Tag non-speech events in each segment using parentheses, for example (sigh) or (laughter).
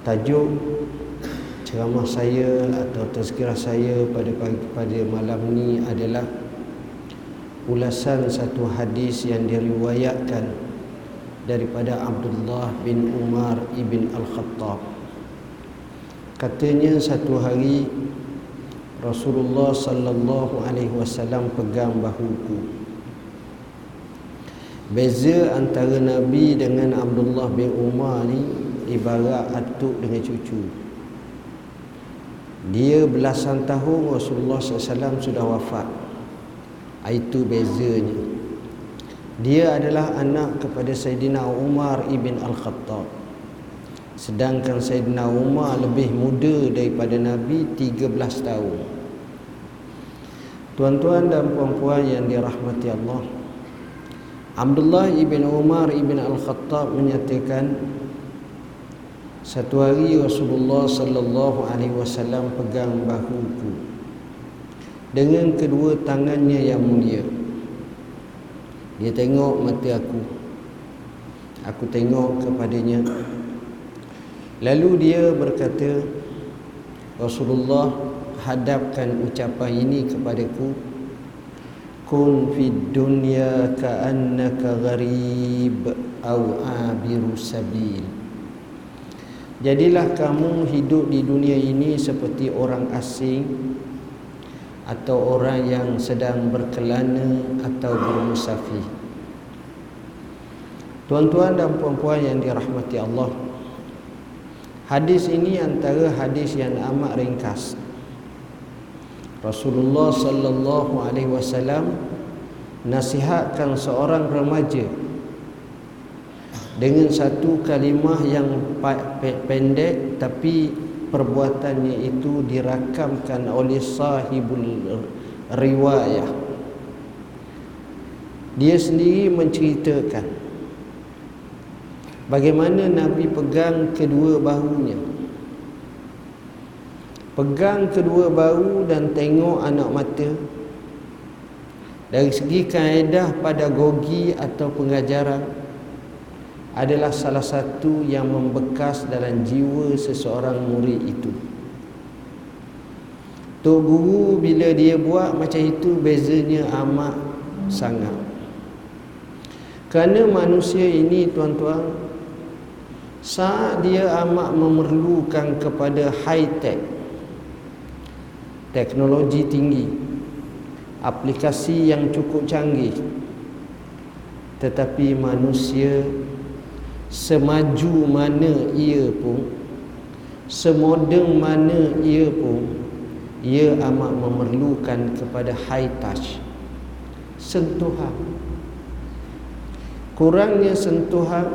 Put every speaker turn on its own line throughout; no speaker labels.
tajuk ceramah saya atau tazkirah saya pada pagi pada malam ni adalah ulasan satu hadis yang diriwayatkan daripada Abdullah bin Umar ibn Al-Khattab. Katanya satu hari Rasulullah sallallahu alaihi wasallam pegang bahuku. Beza antara Nabi dengan Abdullah bin Umar ni ibarat atuk dengan cucu. Dia belasan tahun Rasulullah SAW sudah wafat. Itu bezanya. Dia adalah anak kepada Sayyidina Umar ibn Al-Khattab. Sedangkan Sayyidina Umar lebih muda daripada Nabi 13 tahun. Tuan-tuan dan puan-puan yang dirahmati Allah. Abdullah ibn Umar ibn Al-Khattab menyatakan satu hari Rasulullah sallallahu alaihi wasallam pegang bahuku dengan kedua tangannya yang mulia. Dia tengok mata aku. Aku tengok kepadanya. Lalu dia berkata, Rasulullah hadapkan ucapan ini kepadaku kun fid dunya ka'annaka gharib au abiru sabil Jadilah kamu hidup di dunia ini seperti orang asing atau orang yang sedang berkelana atau bermusafir. Tuan-tuan dan puan-puan yang dirahmati Allah. Hadis ini antara hadis yang amat ringkas. Rasulullah sallallahu alaihi wasallam nasihatkan seorang remaja dengan satu kalimah yang pendek tapi perbuatannya itu dirakamkan oleh sahibul riwayah. Dia sendiri menceritakan bagaimana Nabi pegang kedua bahunya. Pegang kedua bahu dan tengok anak mata. Dari segi kaedah pedagogi atau pengajaran adalah salah satu yang membekas dalam jiwa seseorang murid itu. Tok guru bila dia buat macam itu bezanya amat sangat. Kerana manusia ini tuan-tuan saat dia amat memerlukan kepada high tech teknologi tinggi aplikasi yang cukup canggih tetapi manusia semaju mana ia pun semoden mana ia pun ia amat memerlukan kepada high touch sentuhan. Kurangnya sentuhan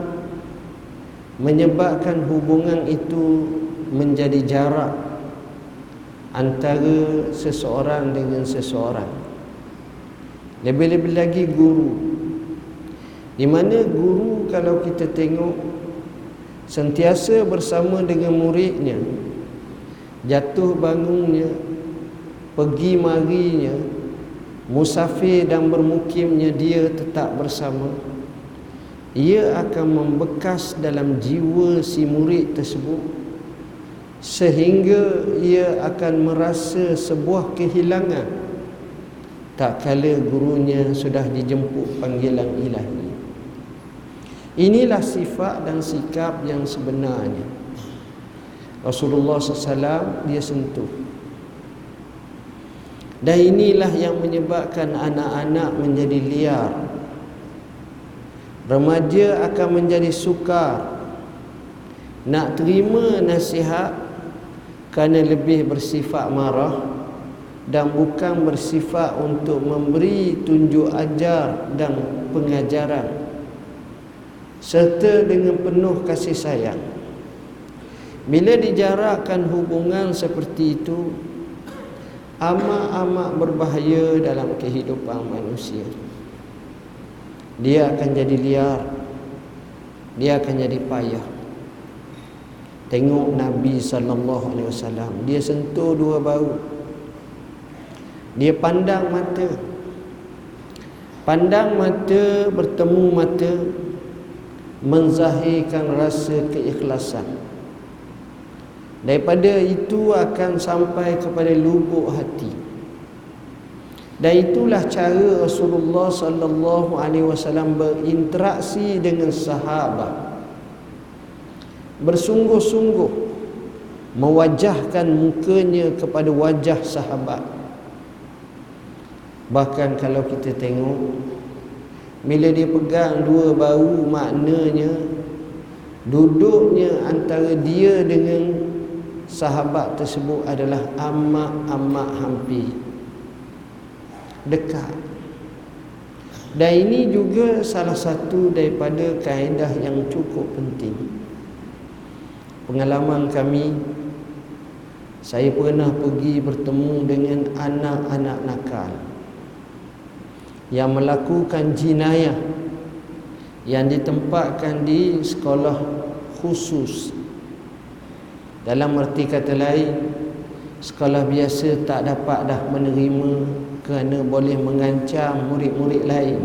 menyebabkan hubungan itu menjadi jarak antara seseorang dengan seseorang. Lebih-lebih lagi guru di mana guru kalau kita tengok sentiasa bersama dengan muridnya jatuh bangunnya pergi marinya musafir dan bermukimnya dia tetap bersama ia akan membekas dalam jiwa si murid tersebut sehingga ia akan merasa sebuah kehilangan. Tak kala gurunya sudah dijemput panggilan ilahi inilah sifat dan sikap yang sebenarnya. Rasulullah SAW dia sentuh. Dan inilah yang menyebabkan anak-anak menjadi liar. Remaja akan menjadi sukar. Nak terima nasihat kerana lebih bersifat marah dan bukan bersifat untuk memberi tunjuk ajar dan pengajaran serta dengan penuh kasih sayang. Bila dijarakkan hubungan seperti itu amat-amat berbahaya dalam kehidupan manusia. Dia akan jadi liar. Dia akan jadi payah. Tengok Nabi sallallahu alaihi wasallam, dia sentuh dua bau. Dia pandang mata. Pandang mata bertemu mata menzahirkan rasa keikhlasan. daripada itu akan sampai kepada lubuk hati. Dan itulah cara Rasulullah sallallahu alaihi wasallam berinteraksi dengan sahabat. Bersungguh-sungguh mewajahkan mukanya kepada wajah sahabat. Bahkan kalau kita tengok bila dia pegang dua bau maknanya duduknya antara dia dengan sahabat tersebut adalah amat-amat hampir dekat. Dan ini juga salah satu daripada kaedah yang cukup penting. Pengalaman kami saya pernah pergi bertemu dengan anak-anak nakal yang melakukan jinayah yang ditempatkan di sekolah khusus. Dalam erti kata lain sekolah biasa tak dapat dah menerima kerana boleh mengancam murid-murid lain.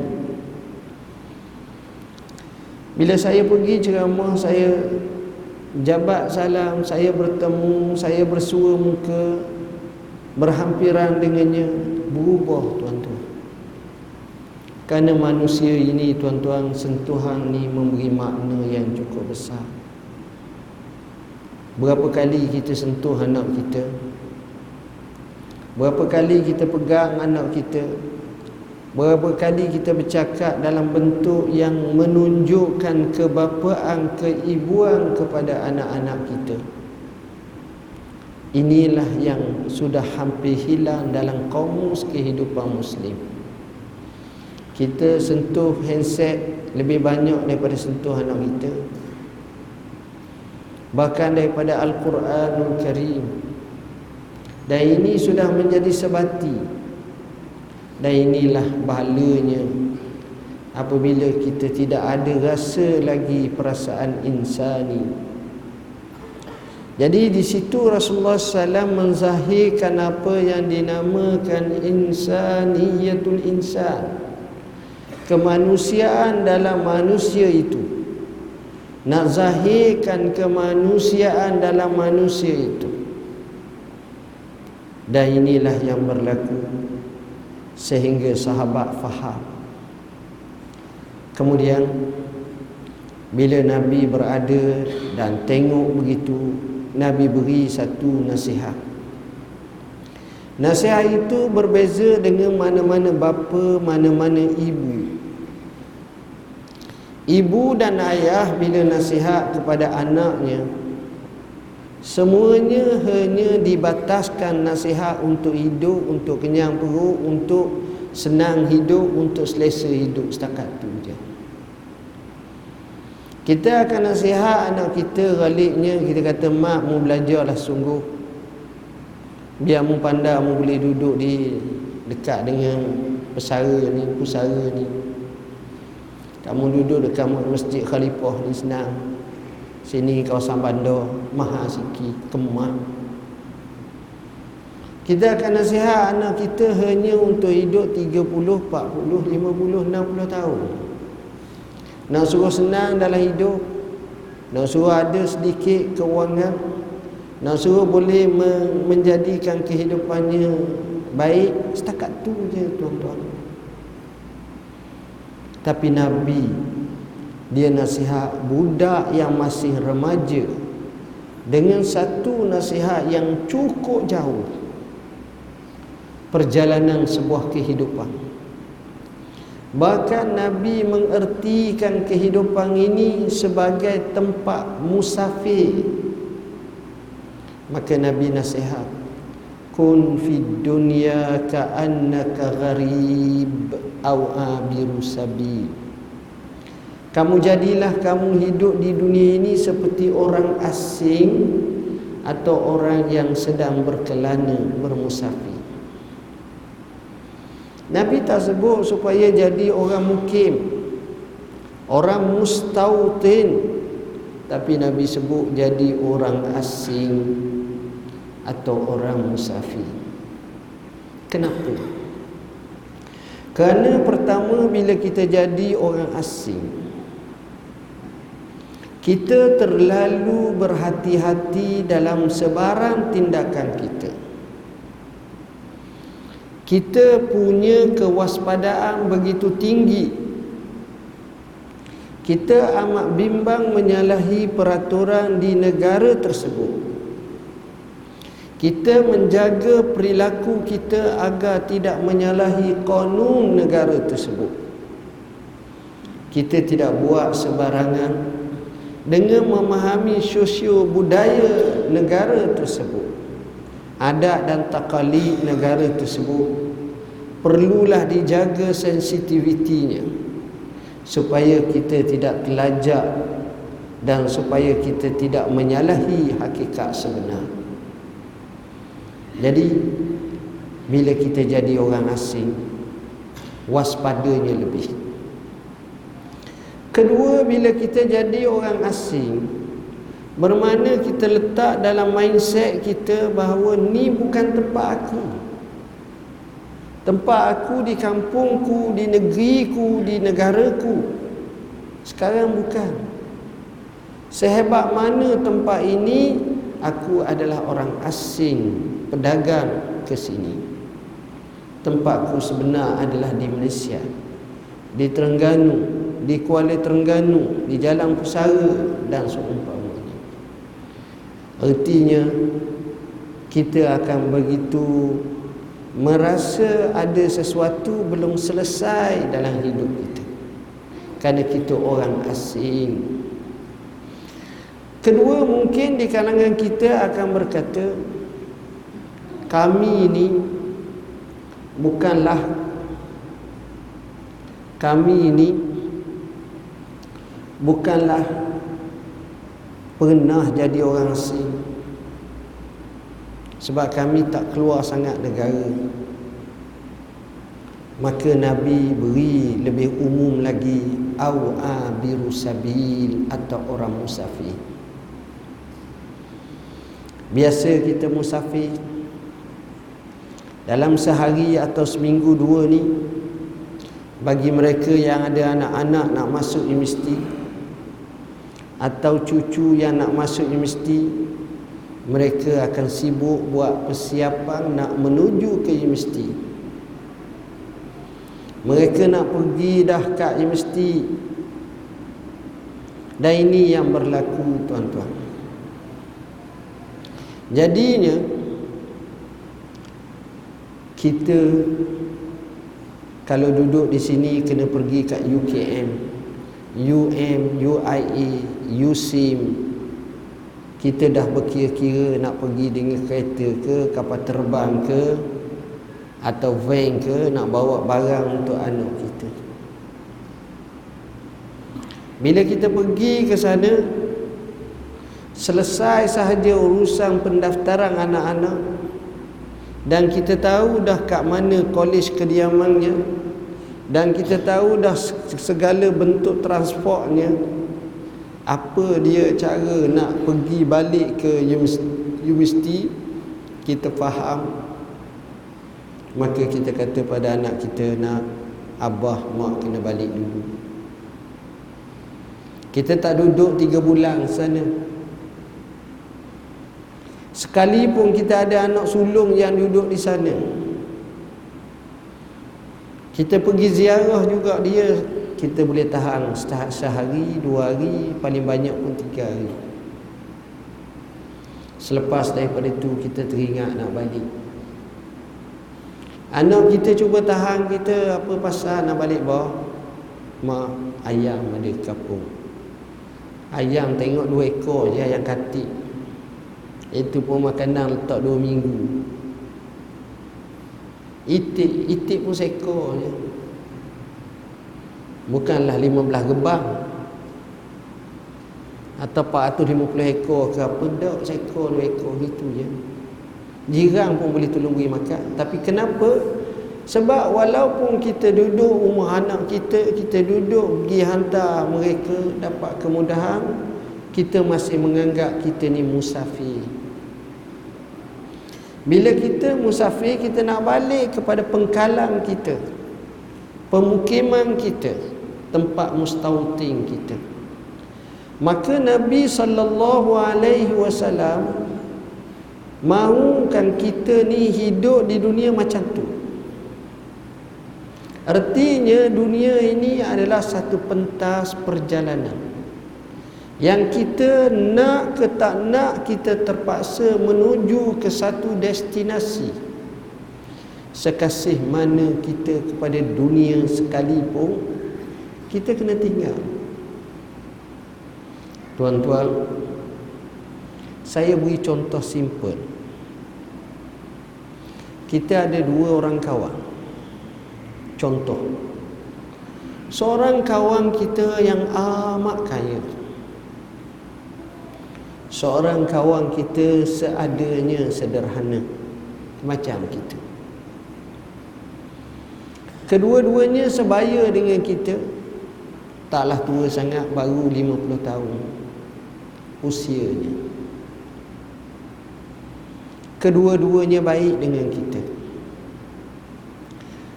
Bila saya pergi ceramah saya jabat salam saya bertemu saya bersua muka berhampiran dengannya berubah tuan-tuan kerana manusia ini tuan-tuan sentuhan ni memberi makna yang cukup besar. Berapa kali kita sentuh anak kita? Berapa kali kita pegang anak kita? Berapa kali kita bercakap dalam bentuk yang menunjukkan kebapaan, keibuan kepada anak-anak kita? Inilah yang sudah hampir hilang dalam komus kehidupan Muslim Kita sentuh handset lebih banyak daripada sentuh anak kita. Bahkan daripada Al-Quranul Karim. Dan ini sudah menjadi sebati. Dan inilah bahalanya apabila kita tidak ada rasa lagi perasaan insani. Jadi di situ Rasulullah SAW menzahirkan apa yang dinamakan insaniyatul insan kemanusiaan dalam manusia itu. Nak zahirkan kemanusiaan dalam manusia itu. Dan inilah yang berlaku sehingga sahabat faham. Kemudian bila Nabi berada dan tengok begitu Nabi beri satu nasihat. Nasihat itu berbeza dengan mana-mana bapa mana-mana ibu ibu dan ayah bila nasihat kepada anaknya Semuanya hanya dibataskan nasihat untuk hidup, untuk kenyang perut, untuk senang hidup, untuk selesa hidup setakat tu je. Kita akan nasihat anak kita galiknya kita kata mak mu belajarlah sungguh. Biar mu pandai mu boleh duduk di dekat dengan pesara ni, pusara ni. Kamu duduk dekat masjid khalifah ni senang. Sini kawasan bandar Mahasiki Kemah Kita akan nasihat anak kita hanya untuk hidup 30, 40, 50, 60 tahun. Nak suruh senang dalam hidup Nak suruh ada sedikit kewangan Nak suruh boleh menjadikan kehidupannya baik Setakat tu je tuan-tuan Tapi Nabi dia nasihat budak yang masih remaja dengan satu nasihat yang cukup jauh. Perjalanan sebuah kehidupan. Bahkan nabi mengertikan kehidupan ini sebagai tempat musafir. Maka nabi nasihat kun fid dunya ka'annaka gharib aw abiru sabil kamu jadilah kamu hidup di dunia ini seperti orang asing atau orang yang sedang berkelana bermusafir. Nabi tak sebut supaya jadi orang mukim. Orang mustautin. Tapi Nabi sebut jadi orang asing atau orang musafir. Kenapa? Kerana pertama bila kita jadi orang asing kita terlalu berhati-hati dalam sebarang tindakan kita kita punya kewaspadaan begitu tinggi kita amat bimbang menyalahi peraturan di negara tersebut kita menjaga perilaku kita agar tidak menyalahi konun negara tersebut. Kita tidak buat sebarangan dengan memahami sosio budaya negara tersebut. Adat dan takalid negara tersebut perlulah dijaga sensitivitinya supaya kita tidak telajak dan supaya kita tidak menyalahi hakikat sebenar jadi bila kita jadi orang asing waspadanya lebih kedua bila kita jadi orang asing Bermakna kita letak dalam mindset kita bahawa ni bukan tempat aku. Tempat aku di kampungku, di negeriku, di negaraku. Sekarang bukan. Sehebat mana tempat ini, aku adalah orang asing, pedagang ke sini. Tempatku sebenar adalah di Malaysia. Di Terengganu, di Kuala Terengganu, di Jalan Pusara dan seumpama. Artinya kita akan begitu merasa ada sesuatu belum selesai dalam hidup kita. Kerana kita orang asing. Kedua mungkin di kalangan kita akan berkata kami ini bukanlah kami ini bukanlah pernah jadi orang asing. Sebab kami tak keluar sangat negara. Maka Nabi beri lebih umum lagi au abiru sabil atau orang musafir biasa kita musafir. Dalam sehari atau seminggu dua ni bagi mereka yang ada anak-anak nak masuk universiti atau cucu yang nak masuk universiti mereka akan sibuk buat persiapan nak menuju ke universiti. Mereka nak pergi dah ke universiti. Dan ini yang berlaku tuan-tuan jadinya kita kalau duduk di sini kena pergi kat UKM UM, UIE, USIM kita dah berkira-kira nak pergi dengan kereta ke kapal terbang ke atau van ke nak bawa barang untuk anak kita. Bila kita pergi ke sana selesai sahaja urusan pendaftaran anak-anak. Dan kita tahu dah kat mana kolej kediamannya. Dan kita tahu dah segala bentuk transportnya. Apa dia cara nak pergi balik ke universiti kita faham. Maka kita kata pada anak kita nak abah mak kena balik dulu. Kita tak duduk tiga bulan sana sekalipun kita ada anak sulung yang duduk di sana kita pergi ziarah juga dia kita boleh tahan sehari, dua hari, paling banyak pun tiga hari. Selepas daripada itu kita teringat nak balik. Anak kita cuba tahan kita apa pasal nak balik bawah. Mak ayam ada kapung. Ayam tengok dua ekor je yang katik. Itu pun makanan letak dua minggu. Itik, itik pun seekor je. Bukanlah 15 gebang. Atau 450 ekor ke apa. Tak, seekor, dua ekor gitu je. Jirang pun boleh tolong beri makan. Tapi kenapa? Sebab walaupun kita duduk rumah anak kita, kita duduk pergi hantar mereka dapat kemudahan, kita masih menganggap kita ni musafir. Bila kita musafir kita nak balik kepada pengkalan kita. Pemukiman kita, tempat mustautin kita. maka Nabi sallallahu alaihi wasallam mahukan kita ni hidup di dunia macam tu artinya dunia ini adalah satu pentas perjalanan yang kita nak ke tak nak kita terpaksa menuju ke satu destinasi. Sekasih mana kita kepada dunia sekalipun kita kena tinggal. Tuan-tuan saya beri contoh simple. Kita ada dua orang kawan. Contoh. Seorang kawan kita yang amat kaya seorang kawan kita seadanya sederhana. Macam kita. Kedua-duanya sebaya dengan kita. Taklah tua sangat baru 50 tahun usianya. Kedua-duanya baik dengan kita.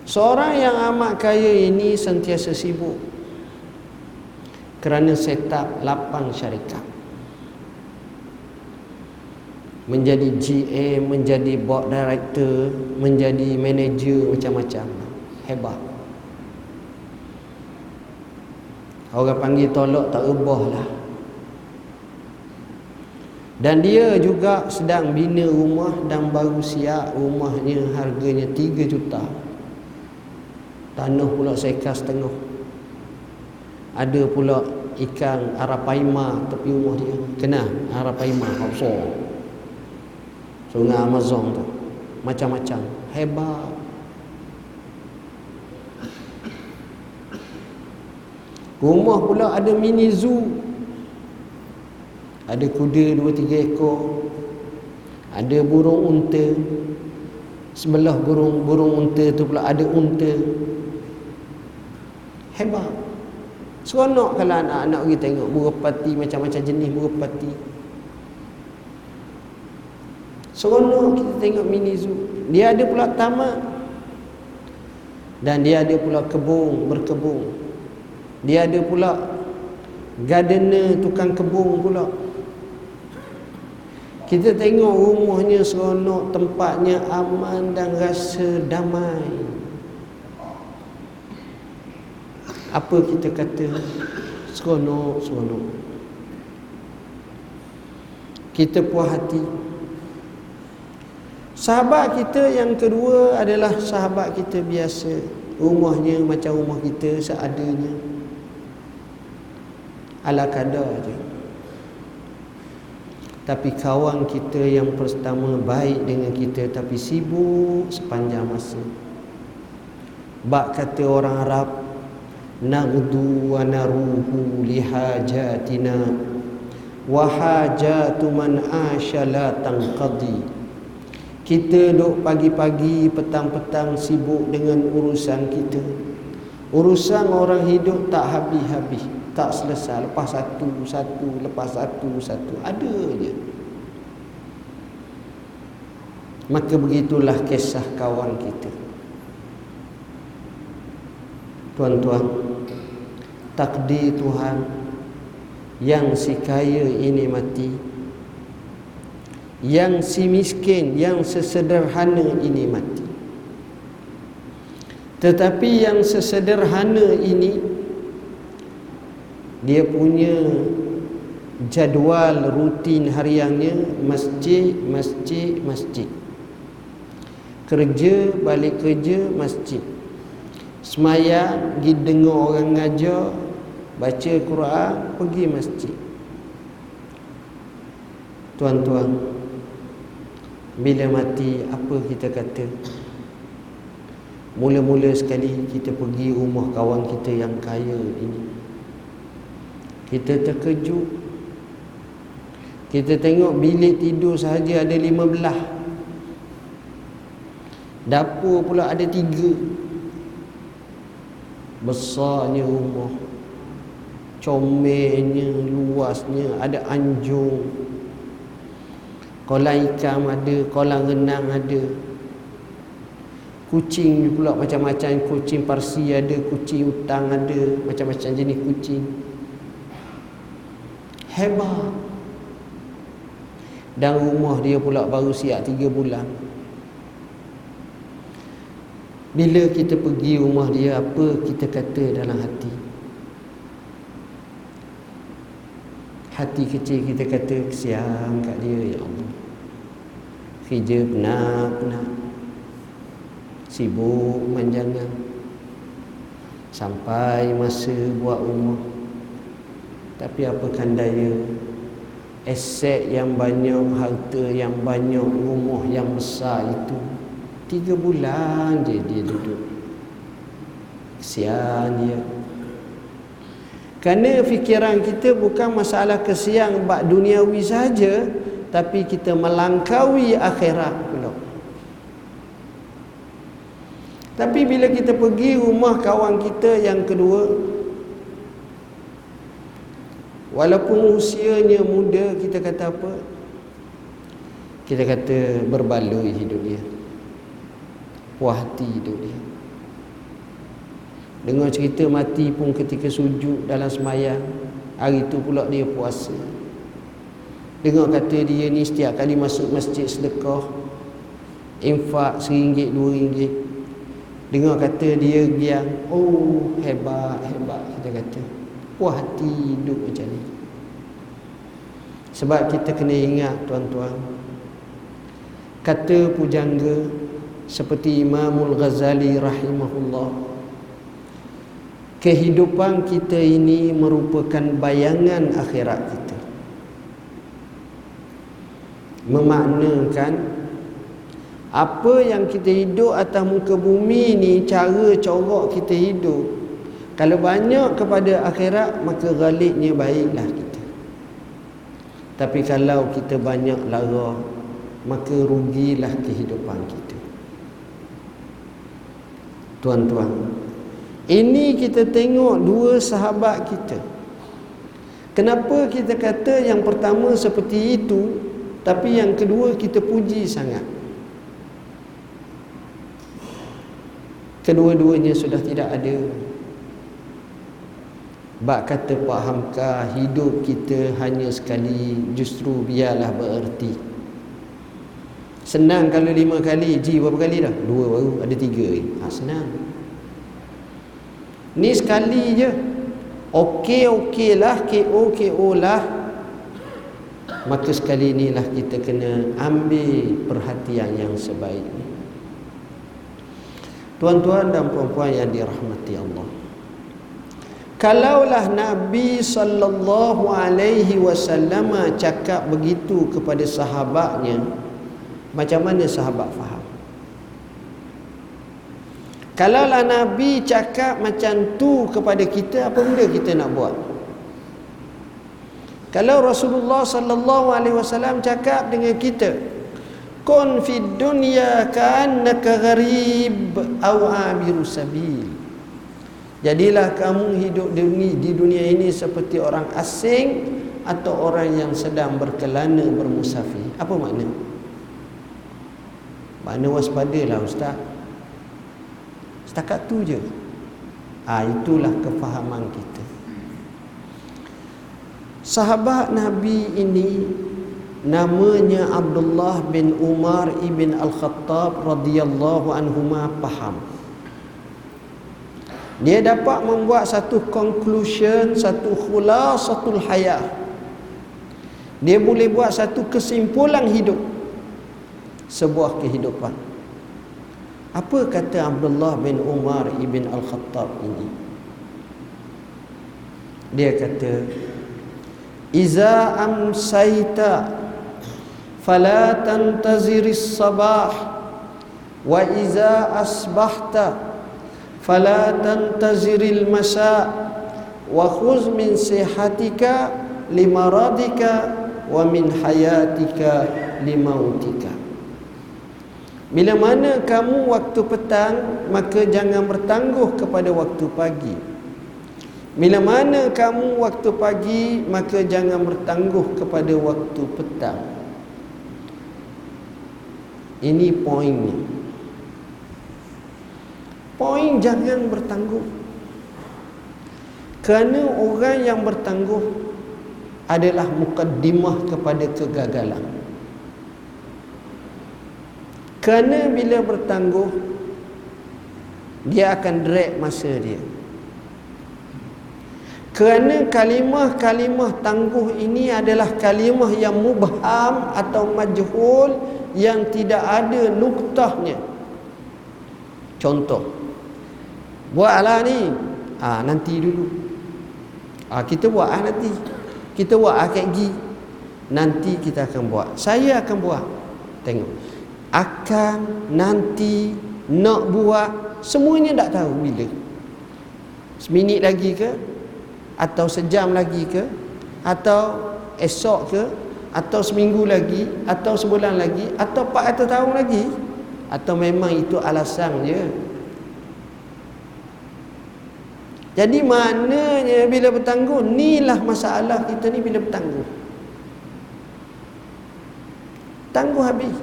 Seorang yang amat kaya ini sentiasa sibuk kerana set up lapang syarikat menjadi GM, menjadi board director, menjadi manager macam-macam. Hebat. Orang panggil tolak tak ubah lah. Dan dia juga sedang bina rumah dan baru siap rumahnya harganya 3 juta. Tanah pula sekas setengah. Ada pula ikan arapaima tepi rumah dia. Kenal arapaima? Apa? Sungai Amazon tu. Macam-macam. Hebat. Rumah pula ada mini zoo. Ada kuda dua tiga ekor. Ada burung unta. Sebelah burung burung unta tu pula ada unta. Hebat. Seronok kalau anak-anak pergi tengok burung pati macam-macam jenis burung pati Seronok kita tengok mini zoo. Dia ada pula taman. Dan dia ada pula kebun, berkebun. Dia ada pula gardener, tukang kebun pula. Kita tengok rumahnya seronok, tempatnya aman dan rasa damai. Apa kita kata? Seronok, seronok. Kita puas hati. Sahabat kita yang kedua adalah sahabat kita biasa. Rumahnya macam rumah kita seadanya. Ala kadar je. Tapi kawan kita yang pertama baik dengan kita tapi sibuk sepanjang masa. Bak kata orang Arab, nagdu wa naruhu lihajatina wa hajatu man asha la tanqadi. Kita duk pagi-pagi, petang-petang sibuk dengan urusan kita. Urusan orang hidup tak habis-habis, tak selesai. Lepas satu, satu, lepas satu, satu. Ada je. Maka begitulah kisah kawan kita. Tuan-tuan, takdir Tuhan yang si kaya ini mati yang si miskin yang sesederhana ini mati. Tetapi yang sesederhana ini dia punya jadual rutin hariannya masjid masjid masjid. Kerja balik kerja masjid. Semayang pergi dengar orang ngajar baca Quran pergi masjid. Tuan-tuan bila mati apa kita kata? Mula-mula sekali kita pergi rumah kawan kita yang kaya ini. Kita terkejut. Kita tengok bilik tidur sahaja ada lima belah. Dapur pula ada tiga. Besarnya rumah. Comelnya, luasnya, ada anjung Kolam ikan ada, kolam renang ada. Kucing pula macam-macam, kucing parsi ada, kucing utang ada, macam-macam jenis kucing. hebat dan rumah dia pula baru siap tiga bulan bila kita pergi rumah dia apa kita kata dalam hati hati kecil kita kata kesian kat dia ya Allah. Kerja penat-penat. Sibuk manjangan sampai masa buat rumah. Tapi apakan daya? Aset yang banyak harta yang banyak rumah yang besar itu Tiga bulan je dia duduk. Kesian dia Kerana fikiran kita bukan masalah kesian bak duniawi saja Tapi kita melangkaui akhirat pula. Tapi bila kita pergi rumah kawan kita yang kedua Walaupun usianya muda kita kata apa? Kita kata berbaloi hidup dia. Puas hati hidup dia dengar cerita mati pun ketika sujud dalam semayang hari tu pula dia puasa. Dengar kata dia ni setiap kali masuk masjid sedekah infak seringgit dua ringgit. Dengar kata dia giang oh hebat hebat kita kata. Puas hati hidup macam ni. Sebab kita kena ingat tuan-tuan kata pujangga seperti Imamul Ghazali rahimahullah kehidupan kita ini merupakan bayangan akhirat kita. Memaknakan apa yang kita hidup atas muka bumi ni cara corak kita hidup. Kalau banyak kepada akhirat maka galiknya baiklah kita. Tapi kalau kita banyak lara maka rugilah kehidupan kita. Tuan-tuan ini kita tengok dua sahabat kita. Kenapa kita kata yang pertama seperti itu tapi yang kedua kita puji sangat? Kedua-duanya sudah tidak ada. Bak kata Pak Hamka hidup kita hanya sekali? Justru biarlah bererti. Senang kalau lima kali Ji berapa kali dah? Dua baru Ada tiga ha, Senang Ni sekali je. Okey okey lah KO KO lah. Maka sekali inilah kita kena ambil perhatian yang sebaik Tuan-tuan dan puan-puan yang dirahmati Allah. Kalaulah Nabi sallallahu alaihi wasallam cakap begitu kepada sahabatnya macam mana sahabat faham Kalaulah Nabi cakap macam tu kepada kita apa benda kita nak buat Kalau Rasulullah sallallahu alaihi wasallam cakap dengan kita kun fid dunya ka'annaka gharib aw abiru sabil Jadilah kamu hidup di dunia ini seperti orang asing atau orang yang sedang berkelana bermusafir. Apa makna? Mana waspadalah ustaz Setakat tu je. Ha, Itulah kefahaman kita. Sahabat Nabi ini Namanya Abdullah bin Umar ibn Al-Khattab radhiyallahu anhuma faham. Dia dapat membuat satu conclusion Satu khulasatul hayah. Dia boleh buat satu kesimpulan hidup. Sebuah kehidupan. Apa kata Abdullah bin Umar ibn Al-Khattab ini? Dia kata, "Iza amsayta fala tantaziris sabah wa iza asbahta fala tantaziril masa wa khuz min sihatika limaradika wa min hayatika limautika." Bila mana kamu waktu petang Maka jangan bertangguh kepada waktu pagi. Bila mana kamu waktu pagi Maka jangan bertangguh kepada waktu petang. Ini poinnya. Poin jangan bertangguh. Kerana orang yang bertangguh adalah mukaddimah kepada kegagalan kerana bila bertangguh dia akan drag masa dia. Kerana kalimah-kalimah tangguh ini adalah kalimah yang mubham atau majhul yang tidak ada nuktahnya. Contoh buatlah ni. Ha, nanti dulu. Ha, kita buat ah nanti. Kita buat ah gi nanti kita akan buat. Saya akan buat. Tengok akan nanti nak buat semuanya tak tahu bila. Seminit lagi ke? Atau sejam lagi ke? Atau esok ke? Atau seminggu lagi? Atau sebulan lagi? Atau 400 tahun lagi? Atau memang itu alasan je jadi maknanya bila bertangguh inilah masalah kita ni bila bertangguh. Tangguh habis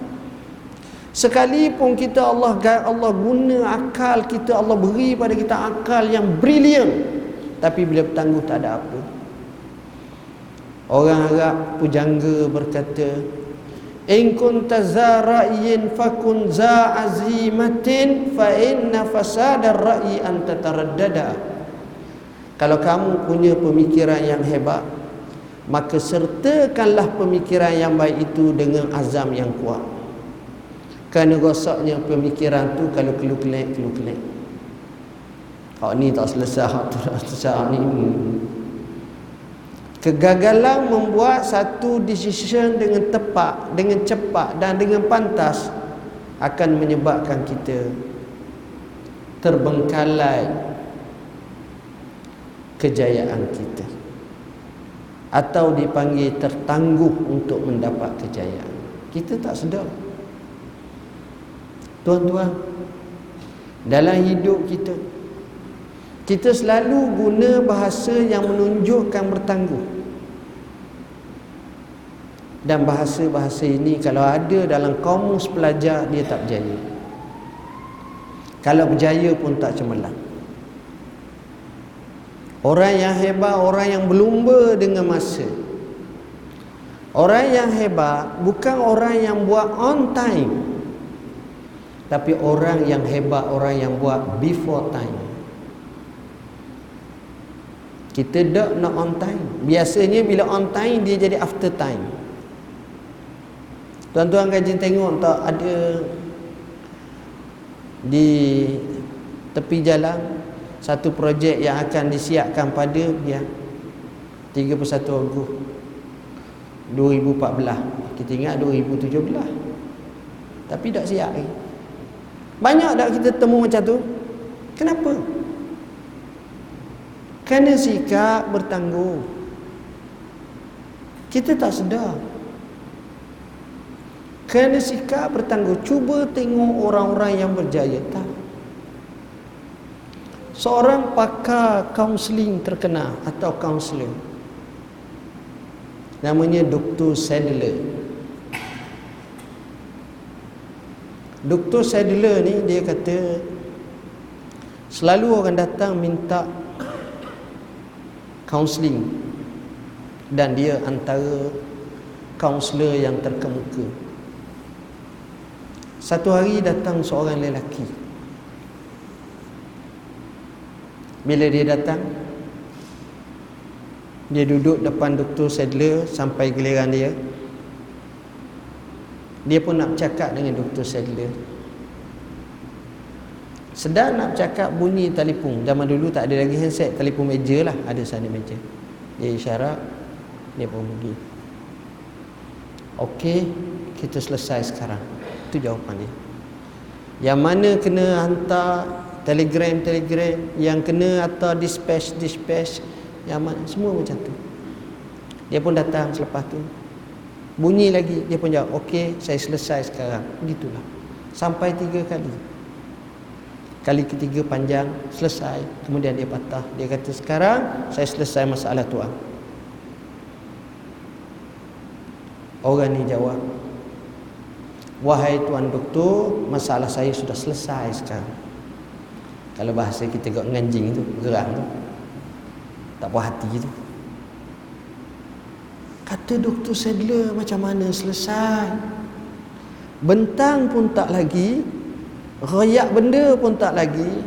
sekalipun kita Allah Allah guna akal kita Allah beri pada kita akal yang briliant tapi bila bertangguh tak ada apa. Orang Arab pujangga berkata in kunta za ra'yin fakun za azimatin fa inna fasada ar-ra'yi an tataraddada. Kalau kamu punya pemikiran yang hebat maka sertakanlah pemikiran yang baik itu dengan azam yang kuat kerana rosaknya pemikiran tu kalau keluk-kelek keluk-kelek Hak ni tak selesai, hak tu tak selesai ni. Kegagalan membuat satu decision dengan tepat, dengan cepat dan dengan pantas akan menyebabkan kita terbengkalai kejayaan kita atau dipanggil tertangguh untuk mendapat kejayaan. Kita tak sedar. Tuan-tuan, dalam hidup kita kita selalu guna bahasa yang menunjukkan bertangguh. Dan bahasa-bahasa ini kalau ada dalam kamus pelajar dia tak berjaya. Kalau berjaya pun tak cemerlang. Orang yang hebat orang yang berlumba dengan masa. Orang yang hebat bukan orang yang buat on time tapi orang yang hebat orang yang buat before time. Kita tak nak on time. Biasanya bila on time dia jadi after time. Tuan-tuan kajian tengok tak ada di tepi jalan satu projek yang akan disiapkan pada ya 31 Ogos 2014 kita ingat 2017 tapi tak siap lagi banyak tak kita temu macam tu? Kenapa? Kerana sikap bertangguh. Kita tak sedar. Kerana sikap bertangguh cuba tengok orang-orang yang berjaya tak? Seorang pakar kaunseling terkenal atau kaunselor. Namanya Dr. Sadler Dr. Sadler ni dia kata selalu orang datang minta counselling dan dia antara kaunselor yang terkemuka satu hari datang seorang lelaki bila dia datang dia duduk depan Dr. Sadler sampai giliran dia dia pun nak cakap dengan Dr. Sadler sedang nak cakap bunyi telefon. Zaman dulu tak ada lagi handset telefon meja lah ada sana meja. Dia isyarat dia pun pergi. Okey kita selesai sekarang. Itu jawapan dia. Yang mana kena hantar telegram telegram. Yang kena atau dispatch dispatch. Yang mana semua macam tu. Dia pun datang selepas tu bunyi lagi dia pun jawab okey saya selesai sekarang. Begitulah. Sampai tiga kali. Kali ketiga panjang Selesai. Kemudian dia patah. Dia kata sekarang Saya selesai masalah tuan. Orang ni jawab Wahai tuan doktor Masalah saya sudah selesai sekarang. Kalau bahasa kita kat nganjing tu Gerang tu Tak puas hati tu Kata doktor Sadler macam mana selesai? Bentang pun tak lagi, royak benda pun tak lagi,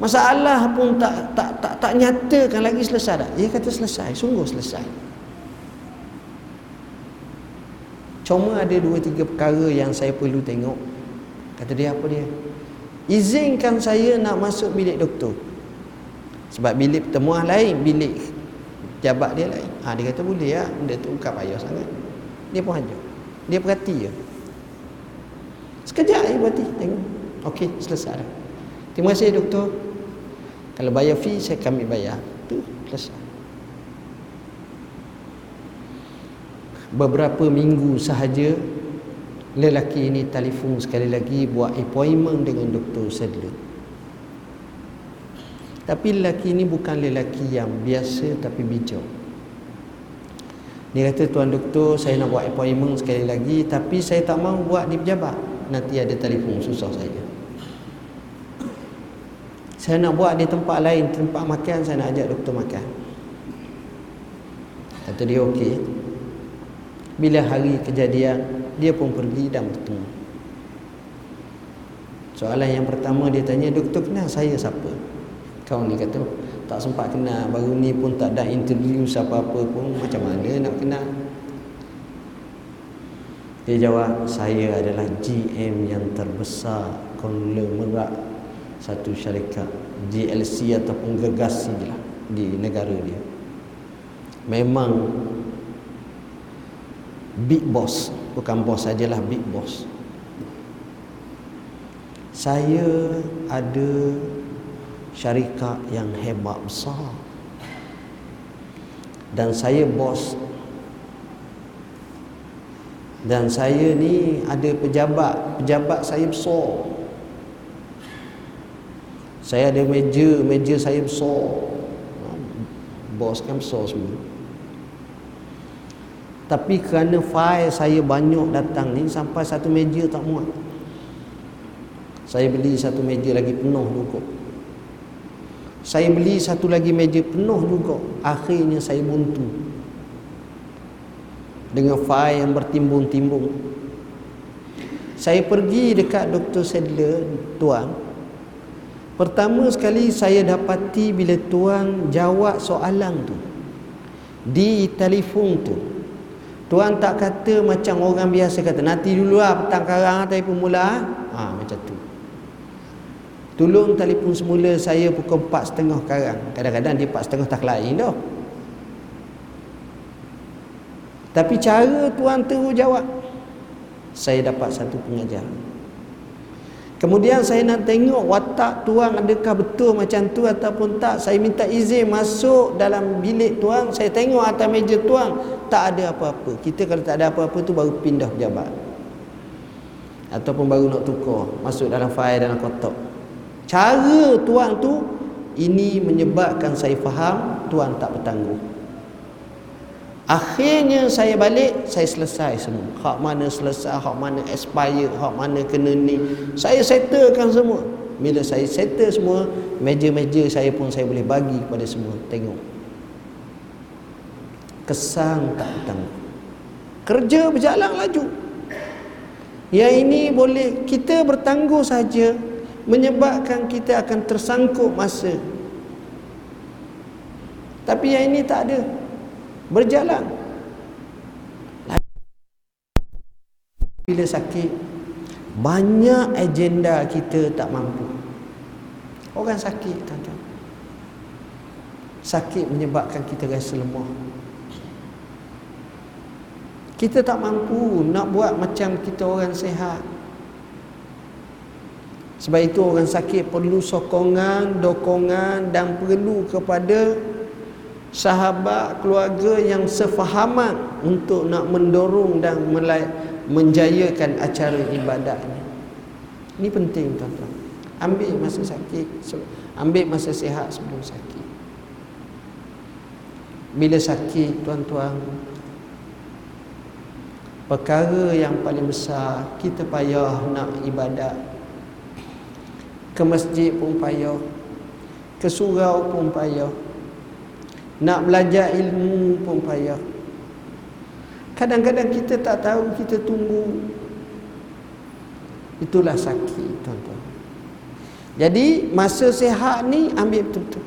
masalah pun tak tak tak tak nyatakan lagi selesai tak? Dia kata selesai, sungguh selesai. Cuma ada dua tiga perkara yang saya perlu tengok. Kata dia apa dia? Izinkan saya nak masuk bilik doktor. Sebab bilik pertemuan lain, bilik jabat dia lain. Ha, dia kata boleh ya, benda tu bukan payah sangat. Dia pun hajar. Dia perhati je. Sekejap dia perhati, tengok. Okey, selesai dah. Terima kasih doktor. Kalau bayar fee, saya kami bayar. Tu, selesai. Beberapa minggu sahaja lelaki ini telefon sekali lagi buat appointment dengan doktor Sadler. Tapi lelaki ini bukan lelaki yang biasa tapi bijak. Dia kata tuan doktor saya nak buat appointment sekali lagi tapi saya tak mahu buat di pejabat. Nanti ada telefon susah saya. Saya nak buat di tempat lain, tempat makan saya nak ajak doktor makan. Kata dia okey. Bila hari kejadian dia pun pergi dan bertemu. Soalan yang pertama dia tanya, "Doktor kenal saya siapa?" Kau ni kata tak sempat kenal Baru ni pun tak ada interview siapa-apa pun Macam mana nak kenal Dia jawab Saya adalah GM yang terbesar Konglomerat Satu syarikat. GLC ataupun gegasi lah Di negara dia. Memang Big boss Bukan boss sajalah big boss. Saya ada syarikat yang hebat besar. Dan saya bos. Dan saya ni ada pejabat pejabat saya besar. Saya ada meja meja saya besar. Bos kan besar semua. Tapi kerana fail saya banyak datang ni sampai satu meja tak muat. Saya beli satu meja lagi penuh cukup saya beli satu lagi meja penuh juga. Akhirnya saya buntu. Dengan fail yang bertimbung-timbung. Saya pergi dekat Dr. Sadler, tuan. Pertama sekali saya dapati bila tuan jawab soalan tu. Di telefon tu. Tuan tak kata macam orang biasa kata. Nanti dulu lah petang karang telefon mula. Ha, macam tu. Tolong telefon semula saya pukul 4.30 karang. Kadang-kadang dia 4.30 tak lain dah. Tapi cara tuan terus jawab. Saya dapat satu pengajaran. Kemudian saya nak tengok watak tuan adakah betul macam tu ataupun tak. Saya minta izin masuk dalam bilik tuan. Saya tengok atas meja tuan. Tak ada apa-apa. Kita kalau tak ada apa-apa tu baru pindah pejabat. Ataupun baru nak tukar. Masuk dalam file dalam kotak. Cara tuan tu ini menyebabkan saya faham tuan tak bertanggung. Akhirnya saya balik, saya selesai semua. Hak mana selesai, hak mana expire, hak mana kena ni. Saya settlekan semua. Bila saya settle semua, meja-meja saya pun saya boleh bagi kepada semua. Tengok. Kesan tak bertanggung. Kerja berjalan laju. Yang ini boleh kita bertanggung saja menyebabkan kita akan tersangkut masa. Tapi yang ini tak ada. Berjalan. Bila sakit banyak agenda kita tak mampu. Orang sakit tuan-tuan. Sakit menyebabkan kita rasa lemah. Kita tak mampu nak buat macam kita orang sehat sebab itu orang sakit perlu sokongan, dokongan dan perlu kepada sahabat, keluarga yang sefahaman untuk nak mendorong dan menjayakan acara ibadahnya. Ini penting tuan-tuan. Ambil masa sakit, ambil masa sihat sebelum sakit. Bila sakit tuan-tuan, perkara yang paling besar kita payah nak ibadat ke masjid pun payah ke surau pun payah nak belajar ilmu pun payah. Kadang-kadang kita tak tahu kita tunggu. Itulah sakit tuan-tuan. Jadi masa sehat ni ambil betul-betul.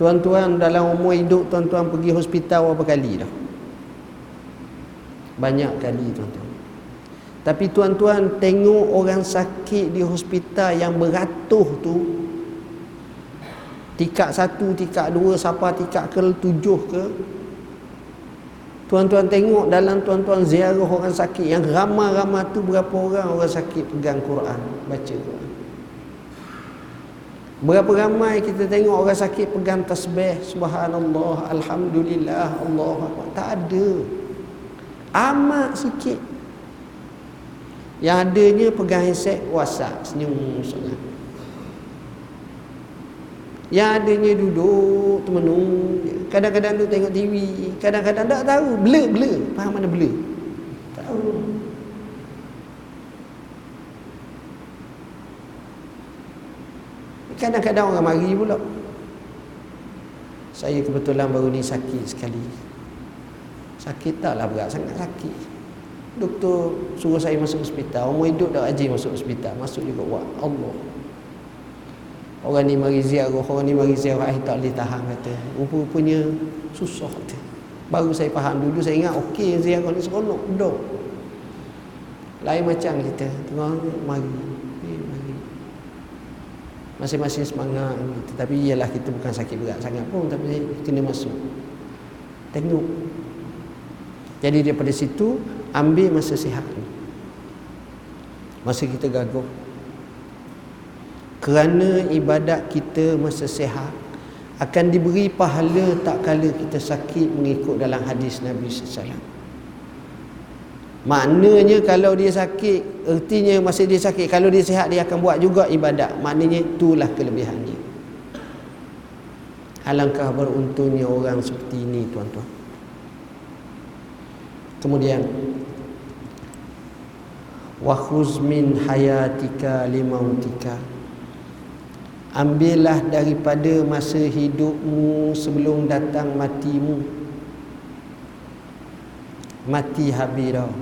Tuan-tuan dalam umur hidup tuan-tuan pergi hospital berapa kali dah? Banyak kali tuan-tuan Tapi tuan-tuan tengok orang sakit di hospital yang beratus tu Tikak satu, tikak dua, siapa tikak ke tujuh ke Tuan-tuan tengok dalam tuan-tuan ziarah orang sakit yang ramai-ramai tu berapa orang orang sakit pegang Quran, baca Quran. Berapa ramai kita tengok orang sakit pegang tasbih, subhanallah, alhamdulillah, Allah Tak ada. Amat sikit. Yang adanya pegang handset, WhatsApp, senyum sangat. Yang adanya duduk termenung. Kadang-kadang tu tengok TV Kadang-kadang tak tahu Blur-blur Faham mana blur? Tahu. Kadang-kadang orang mari pula. Saya kebetulan baru ni sakit sekali. Sakit taklah berat Sangat sakit Doktor suruh saya masuk hospital Umur hidup dah ajar masuk hospital Masuk juga buat Allah Orang ni mari ziarah, orang ni mari ziarah, eh, tak boleh tahan kata. Rupa-rupanya susah kata. Baru saya faham dulu, saya ingat okey ziarah ni seronok, duduk. Lain macam kita, tengok mari. Masing-masing semangat gitu. Tapi ialah kita bukan sakit berat sangat pun tapi kena masuk. Tengok. Jadi daripada situ ambil masa sihat ni. Masa kita gaguh kerana ibadat kita masa sehat akan diberi pahala tak kala kita sakit mengikut dalam hadis Nabi SAW maknanya kalau dia sakit ertinya masa dia sakit kalau dia sehat dia akan buat juga ibadat. Maknanya itulah kelebihannya. Alangkah beruntungnya orang seperti ini tuan-tuan kemudian wa khuz min hayatika limautika Ambillah daripada masa hidupmu sebelum datang matimu. Mati habis dah.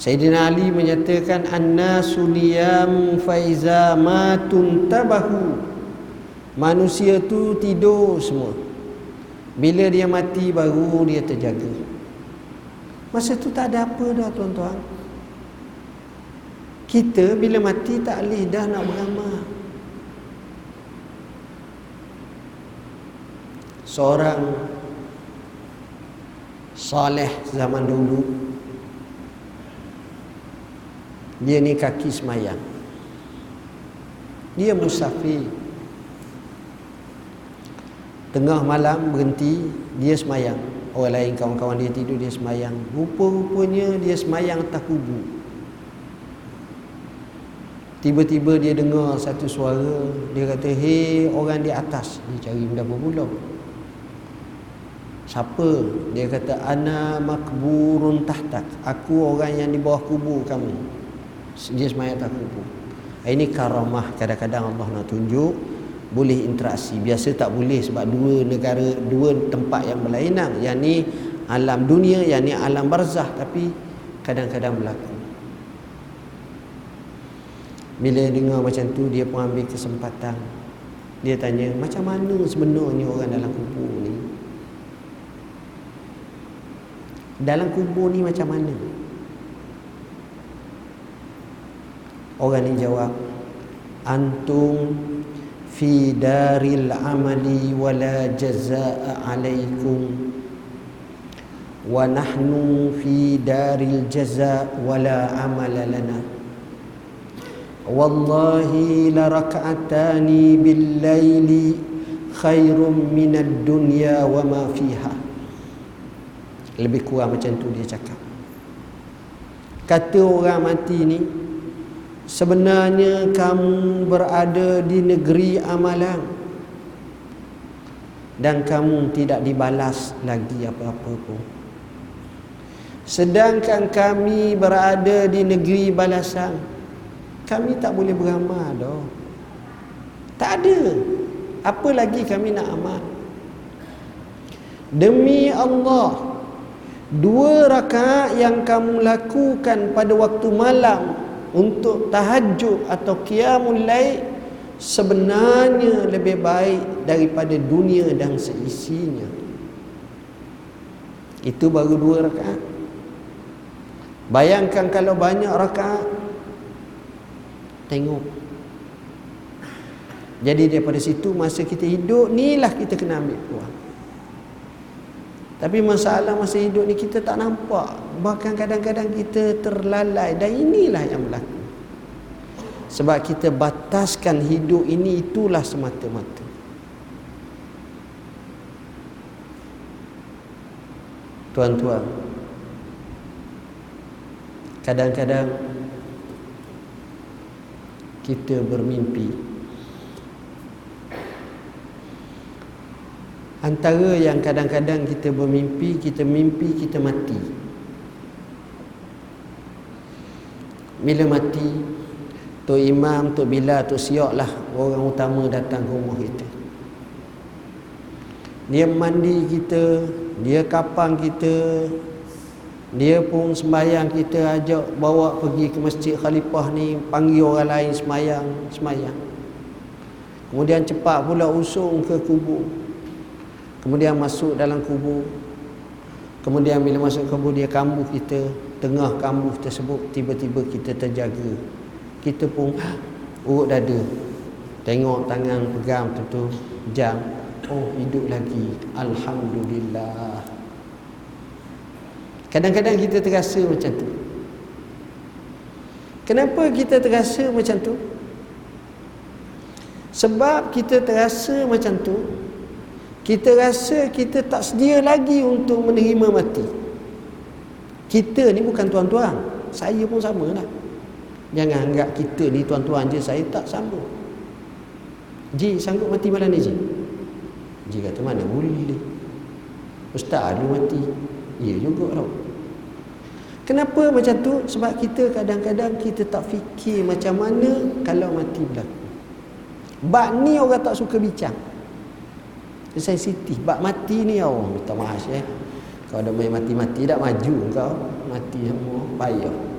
Sayyidina Ali menyatakan Annasu niyam faiza matun tabahu. Manusia tu tidur semua Bila dia mati baru dia terjaga. Masa tu tak ada apa dah tuan-tuan. Kita bila mati tak boleh dah nak beramal. Seorang soleh zaman dulu dia ni kaki semayang. Dia musafir tengah malam berhenti dia semayang. Orang lain kawan-kawan dia tidur dia semayang. Rupa-rupanya dia semayang tak kubur Tiba-tiba dia dengar satu suara Dia kata Hei orang di atas. Dia cari benda pula. Siapa? Dia kata Ana makburun tahtak. Aku orang yang di bawah kubur kamu. Dia semayat tak kubur Ini karamah. Kadang-kadang Allah nak tunjuk Boleh interaksi Biasa tak boleh sebab dua negara Dua tempat yang berlainan Yang ni alam dunia Yang ni alam barzah Tapi kadang-kadang berlaku bila dengar macam tu dia pun ambil kesempatan. Dia tanya, macam mana sebenarnya orang dalam kubur ni? Dalam kubur ni macam mana? Orang ni jawab, antum في دار العمل ولا جزاء عليكم ونحن في دار الجزاء ولا عمل لنا والله لركعتان بالليل خير من الدنيا وما فيها lebih kurang macam tu dia cakap kata orang mati ni sebenarnya kamu berada di negeri amalan dan kamu tidak dibalas lagi apa-apa pun sedangkan kami berada di negeri balasan kami tak boleh beramal dah. Tak ada. Apa lagi kami nak amal? Demi Allah Dua rakaat yang kamu lakukan pada waktu malam Untuk tahajud atau qiyamul lail Sebenarnya lebih baik daripada dunia dan seisinya. Itu baru dua rakaat. Bayangkan kalau banyak rakaat. Tengok. Jadi daripada situ masa kita hidup ni lah kita kena ambil peluang tapi masalah masa hidup ni kita tak nampak. Bahkan kadang-kadang kita terlalai. Dan inilah yang berlaku. Sebab kita bataskan hidup ini itulah semata-mata. Tuan-tuan. Kadang-kadang kita bermimpi. Antara yang kadang-kadang kita bermimpi, kita mimpi, kita mati. Bila mati, Tok Imam, Tok Bila, Tok Siok lah orang utama datang ke rumah kita. Dia mandi kita, dia kapang kita, dia pun sembahyang kita ajak bawa pergi ke masjid khalifah ni, panggil orang lain sembahyang, sembahyang. Kemudian cepat pula usung ke kubur kemudian masuk dalam kubur. Kemudian bila masuk kubur dia kambuh kita tengah kambuh tersebut tiba-tiba kita terjaga. Kita pun urut dada. Tengok tangan pegang tu jam. Oh hidup lagi. Alhamdulillah. Kadang-kadang kita terasa macam tu. Kenapa kita terasa macam tu? Sebab kita terasa macam tu kita rasa kita tak sedia lagi untuk menerima mati. Kita ni bukan tuan-tuan. Saya pun sama lah. Jangan anggap kita ni tuan-tuan je saya tak sama Ji sanggup mati malam ni Ji? Ji kata mana boleh Ustaz ada mati. Ya juga tau Kenapa macam tu? Sebab kita kadang-kadang kita tak fikir macam mana kalau mati berlaku. Bak ni orang tak suka bincang sensitif bab mati ni oh minta maaf eh kalau ada main mati-mati tak maju kau. Mati semua payah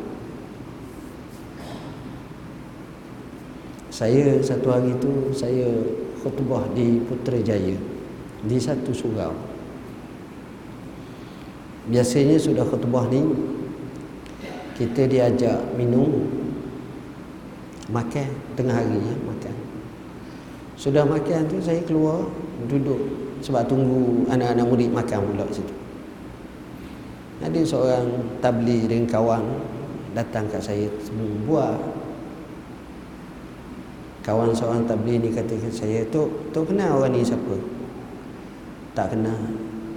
saya satu hari tu saya khutbah di Putrajaya di satu surau. Biasanya sudah khutbah ni kita diajak minum makan tengah hari ya, makan. Sudah makan tu saya keluar duduk sebab tunggu anak-anak murid makan pula situ. Ada seorang tabli dengan kawan datang kat saya sebelum buat. Kawan seorang tabli ni kata ke saya, "Tok, tok kenal orang ni siapa?" Tak kenal.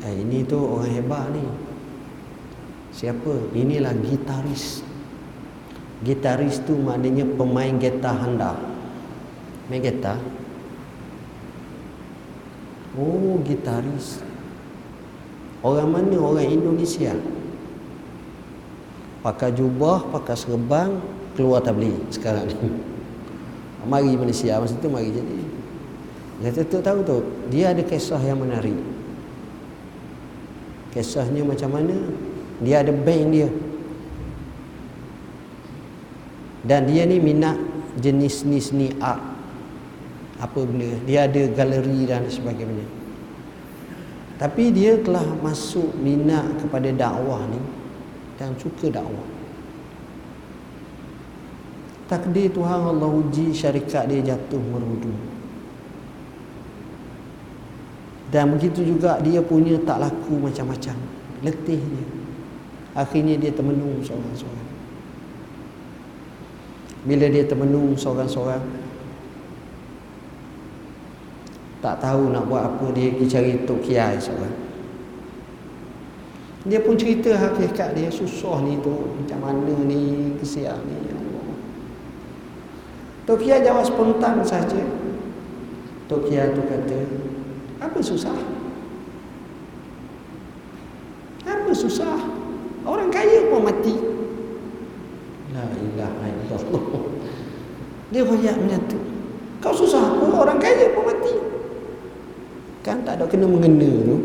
Eh, ini tu orang hebat ni. Siapa? Inilah gitaris. Gitaris tu maknanya pemain gitar handal. Main gitar. Oh gitaris. Orang mana? Orang Indonesia. Pakai jubah Pakai serban Keluar tabli sekarang ni. (laughs) Mari Malaysia. Masa tu mari jadi. Kata tu tahu tu Dia ada kisah yang menarik. Kisahnya macam mana? Dia ada bank dia. Dan dia ni minat Jenis-jenis ni art apa benda dia ada galeri dan sebagainya. Tapi dia telah masuk minat kepada dakwah ni dan suka dakwah. Takdir Tuhan Allah uji syarikat dia jatuh merudu dan begitu juga dia punya tak laku macam-macam. Letih dia. Akhirnya dia termenung seorang-seorang. Bila dia termenung seorang-seorang tak tahu nak buat apa dia pergi cari Tok Kiai seorang dia pun cerita hakikat dia susah ni tu macam mana ni kesian ni ya Tok Kiai jawab spontan saja. Tok Kiai tu kata apa susah? Apa susah? Orang kaya pun mati. La ilaha illallah. (laughs) Dia banyak menyatu. Kau susah apa? Orang kaya pun tak ada kena mengena tu.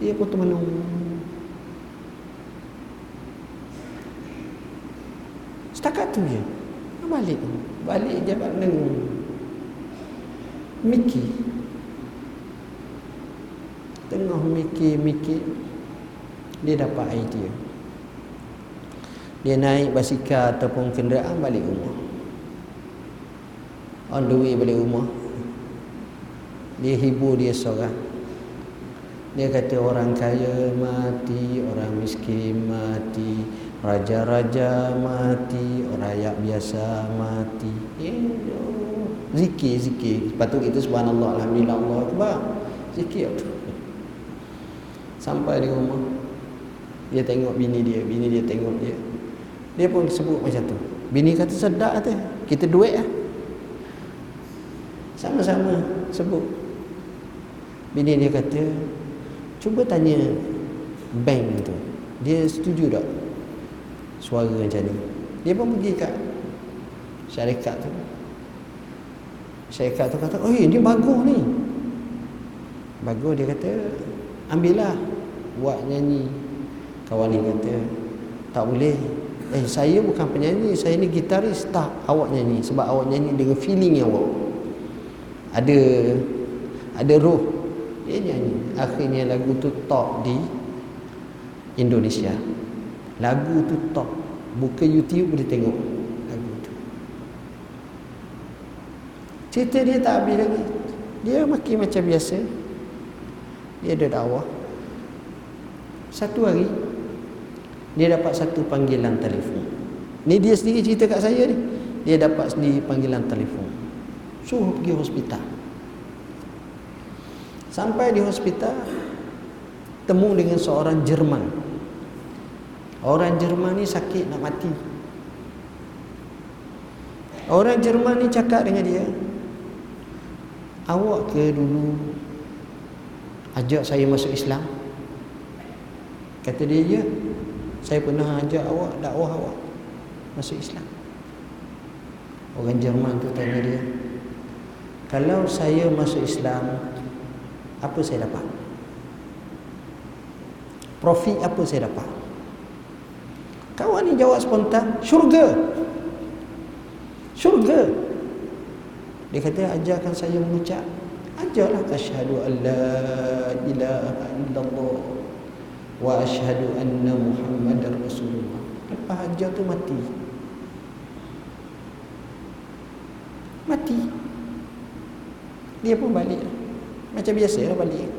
Dia pun termenung. Setakat tu je. Balik balik dia balik mikir tengah mikir-mikir dia dapat idea dia naik basikal ataupun kenderaan balik rumah. On the way balik rumah dia hibur dia seorang. Dia kata orang kaya mati orang miskin mati raja-raja mati rakyat biasa mati. Eh, zikir zikir. Patut kita subhanallah alhamdulillah Allah akbar zikir. Sampai di rumah. Dia tengok bini dia bini dia tengok dia. Dia pun sebut macam tu. Bini kata sedap kata kita duit lah. Sama-sama sebut bini dia kata cuba tanya bank tu. Dia setuju tak suara macam ni? Dia pun pergi kat syarikat tu. Syarikat tu kata oh ini bagus ni. Bagus dia kata ambillah. Buat nyanyi. Kawan ni kata tak boleh. Eh saya bukan penyanyi saya ni gitaris. Tak awak nyanyi. Sebab awak nyanyi dengan feeling awak. Ada ada roh dia nyanyi. Akhirnya lagu tu top di Indonesia. Lagu tu top. Buka YouTube boleh tengok lagu tu. Cerita dia tak habis lagi. Dia makin macam biasa. Dia ada dakwah. Satu hari dia dapat satu panggilan telefon. Ni dia sendiri cerita kat saya ni. Dia dapat sendiri panggilan telefon. Suruh pergi hospital sampai di hospital temu dengan seorang Jerman orang Jerman ni sakit nak mati orang Jerman ni cakap dengan dia awak ke dulu ajak saya masuk Islam Kata dia, ya. Saya pernah ajak awak, dakwah awak masuk Islam. Orang Jerman tu tanya dia, kalau saya masuk Islam, apa saya dapat? Profit apa saya dapat? Kawan ni jawab spontan, syurga. Syurga. Dia kata, ajarkan saya mengucap. Ajarlah asyhadu an la ilaha illallah wa asyhadu anna muhammadar rasulullah lepas hajat tu mati mati dia pun balik macam biasa lah balik.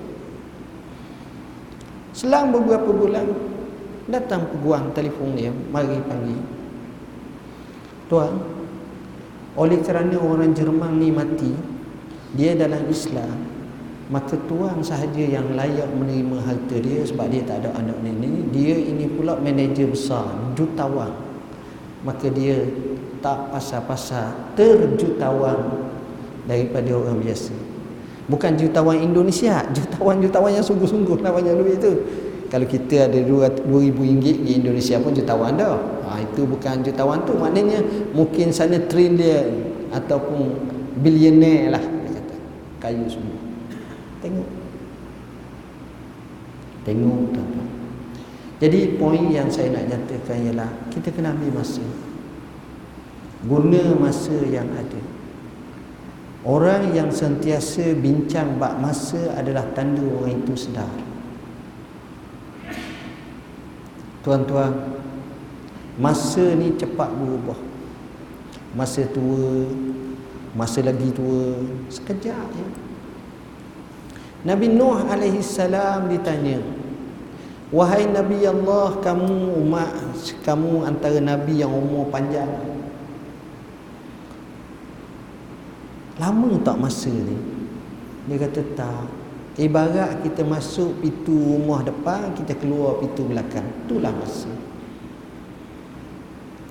Selang beberapa bulan datang peguam telefon dia mari panggil. Tuan oleh kerana orang Jerman ni mati dia dalam Islam maka tuan sahaja yang layak menerima harta dia sebab dia tak ada anak nenek. Dia ini pula manager besar jutawan. Maka dia tak pasal-pasal terjutawan daripada orang biasa bukan jutawan Indonesia (laughs) jutawan-jutawan yang sungguh-sungguh lah banyak duit tu kalau kita ada 2000 ringgit di Indonesia pun jutawan dah ha, itu bukan jutawan tu maknanya mungkin sana trilion ataupun bilioner lah dia kata kayu semua Tengok. Tengok tuan-tuan. Jadi poin yang saya nak nyatakan ialah kita kena ambil masa. Guna masa yang ada. Orang yang sentiasa bincang bab masa adalah tanda orang itu sedar. Tuan-tuan, masa ni cepat berubah. Masa tua, masa lagi tua, sekejap je. Ya. Nabi Nuh alaihi salam ditanya Wahai Nabi Allah kamu umat kamu antara nabi yang umur panjang Lama tak masa ni? Dia kata tak. Ibarat kita masuk pintu rumah depan Kita keluar pintu belakang. Itulah masa.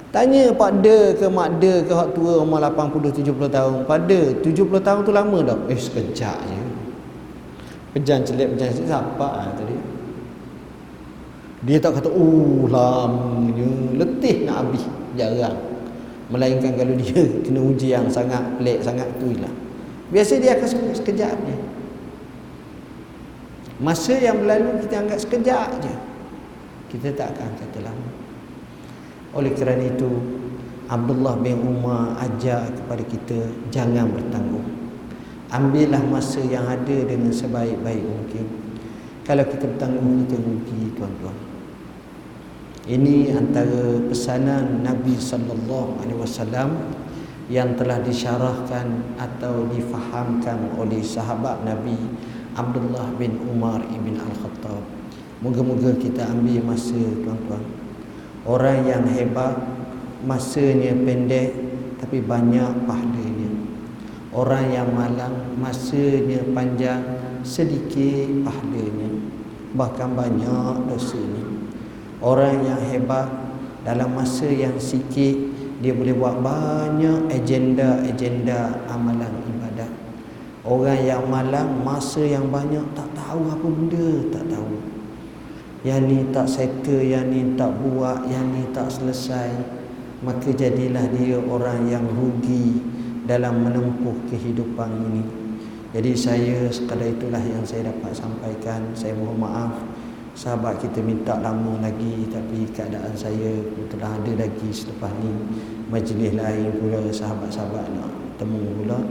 Tanya Pak De ke Mak De ke Hak tua umur 80-70 tahun. Pak De 70 tahun tu lama tak? Eh sekejap je. Pejan celik pejan celik siapa ah tadi? Dia tak kata oh lamanya letih nak habis jarang. Melainkan kalau dia (laughs) kena uji yang sangat pelik sangat tu lah. Biasa dia akan sebut sekejap je. Masa yang berlalu kita anggap sekejap je. Kita tak akan kata lama. Oleh kerana itu, Abdullah bin Umar ajar kepada kita jangan bertanggung. Ambillah masa yang ada dengan sebaik-baik mungkin. Kalau kita bertanggung kita rugi tuan-tuan. Ini antara pesanan Nabi sallallahu alaihi wasallam yang telah disyarahkan atau difahamkan oleh sahabat Nabi Abdullah bin Umar ibn Al-Khattab. Moga-moga kita ambil masa tuan-tuan. Orang yang hebat masanya pendek tapi banyak pahalanya. Orang yang malang masanya panjang sedikit pahalanya. Bahkan banyak dosanya. Orang yang hebat dalam masa yang sikit dia boleh buat banyak agenda-agenda amalan ibadat. Orang yang malang masa yang banyak tak tahu apa benda, tak tahu. Yang ni tak settle, yang ni tak buat, yang ni tak selesai. Maka jadilah dia orang yang rugi dalam menempuh kehidupan ini. Jadi saya sekadar itulah yang saya dapat sampaikan. Saya mohon maaf sahabat kita minta lama lagi tapi keadaan saya telah ada lagi selepas ni. Majlis lain pula sahabat-sahabat nak temu pula.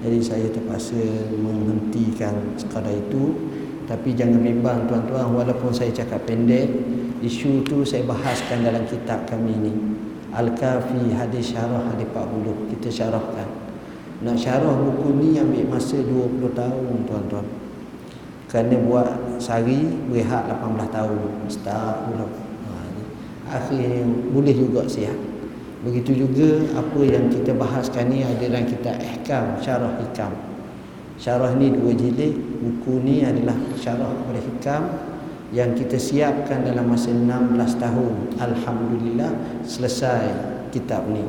Jadi saya terpaksa menghentikan sekadar itu. Tapi jangan bimbang tuan-tuan walaupun saya cakap pendek isu tu saya bahaskan dalam kitab kami ni. Al-Kafi hadis syarah hadis 40 kita syarahkan. Nak syarah buku ni ambil masa 20 tahun tuan-tuan. Kerana buat sehari berehat 18 tahun. Start pula ha, akhirnya boleh juga siap begitu juga apa yang kita bahaskan ni adalah kita ihkam syarah hikam syarah ni dua jilid. Buku ni adalah syarah kepada hikam yang kita siapkan dalam masa 16 tahun. Alhamdulillah selesai kitab ni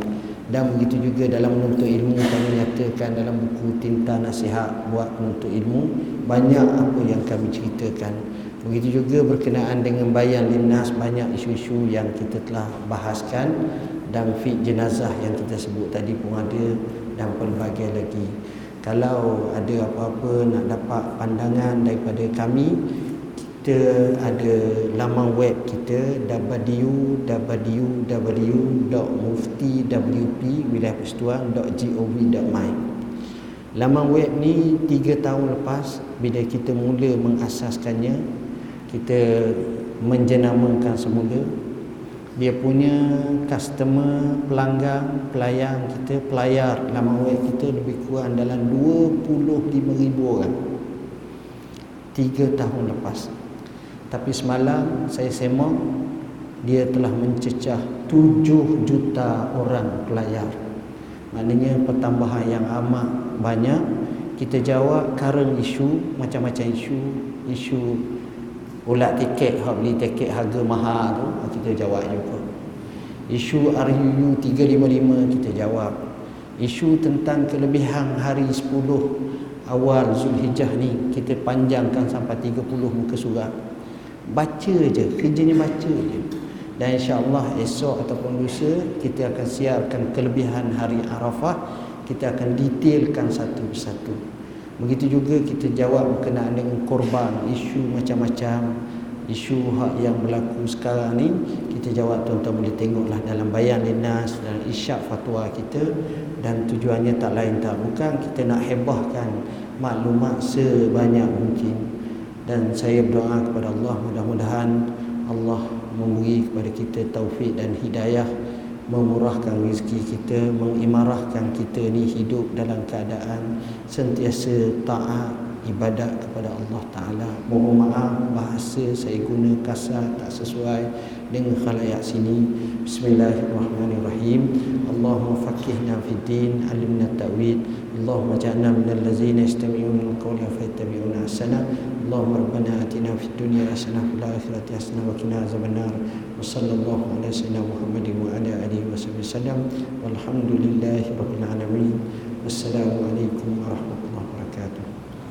dan begitu juga dalam menuntut ilmu kami nyatakan dalam buku tinta nasihat buat menuntut ilmu banyak apa yang kami ceritakan. Begitu juga berkenaan dengan bayan linas banyak isu-isu yang kita telah bahaskan dan fit jenazah yang kita sebut tadi pun ada dan pelbagai lagi. Kalau ada apa-apa nak dapat pandangan daripada kami kita ada laman web kita www.muftiwp.gov.my Laman web ni 3 tahun lepas bila kita mula mengasaskannya kita menjenamakan semula. Dia punya customer pelanggan pelayan kita pelayar laman web kita lebih kurang dalam 25,000 orang. 3 tahun lepas tapi semalam saya semak dia telah mencecah 7 juta orang pelayar. Maknanya pertambahan yang amat banyak. Kita jawab current isu, macam-macam isu, isu ulat tiket, hak beli tiket harga mahal tu, kita jawab juga. Isu RUU 355 kita jawab. Isu tentang kelebihan hari 10 awal Zulhijjah ni kita panjangkan sampai 30 muka surat baca je kerjanya baca je. Dan insyaAllah esok ataupun lusa kita akan siarkan kelebihan hari Arafah kita akan detailkan satu persatu. Begitu juga kita jawab berkenaan dengan korban isu macam-macam isu hak yang berlaku sekarang ni kita jawab tuan-tuan boleh tengoklah dalam bayan linas dan isyak fatwa kita. Dan tujuannya tak lain tak bukan kita nak hebahkan maklumat sebanyak mungkin dan saya berdoa kepada Allah mudah-mudahan Allah memberi kepada kita taufik dan hidayah memurahkan rezeki kita mengimarahkan kita ni hidup dalam keadaan sentiasa taat ibadat kepada Allah Ta'ala. Mohon maaf bahasa saya guna kasar tak sesuai dengan khalayak sini. Bismillahirrahmanirrahim. Allahumma fakihna fi din alimna ta'wid Allahumma ja'na minal lazina istami'un al-qawla fayattabi'una asana Allahumma rabbana atina fi dunya hasanah fil akhirati hasanah wa qina azabannar wa sallallahu ala sayyidina Muhammadin wa ala alihi wa sallam walhamdulillahi rabbil alamin wassalamu alaikum warahmatullahi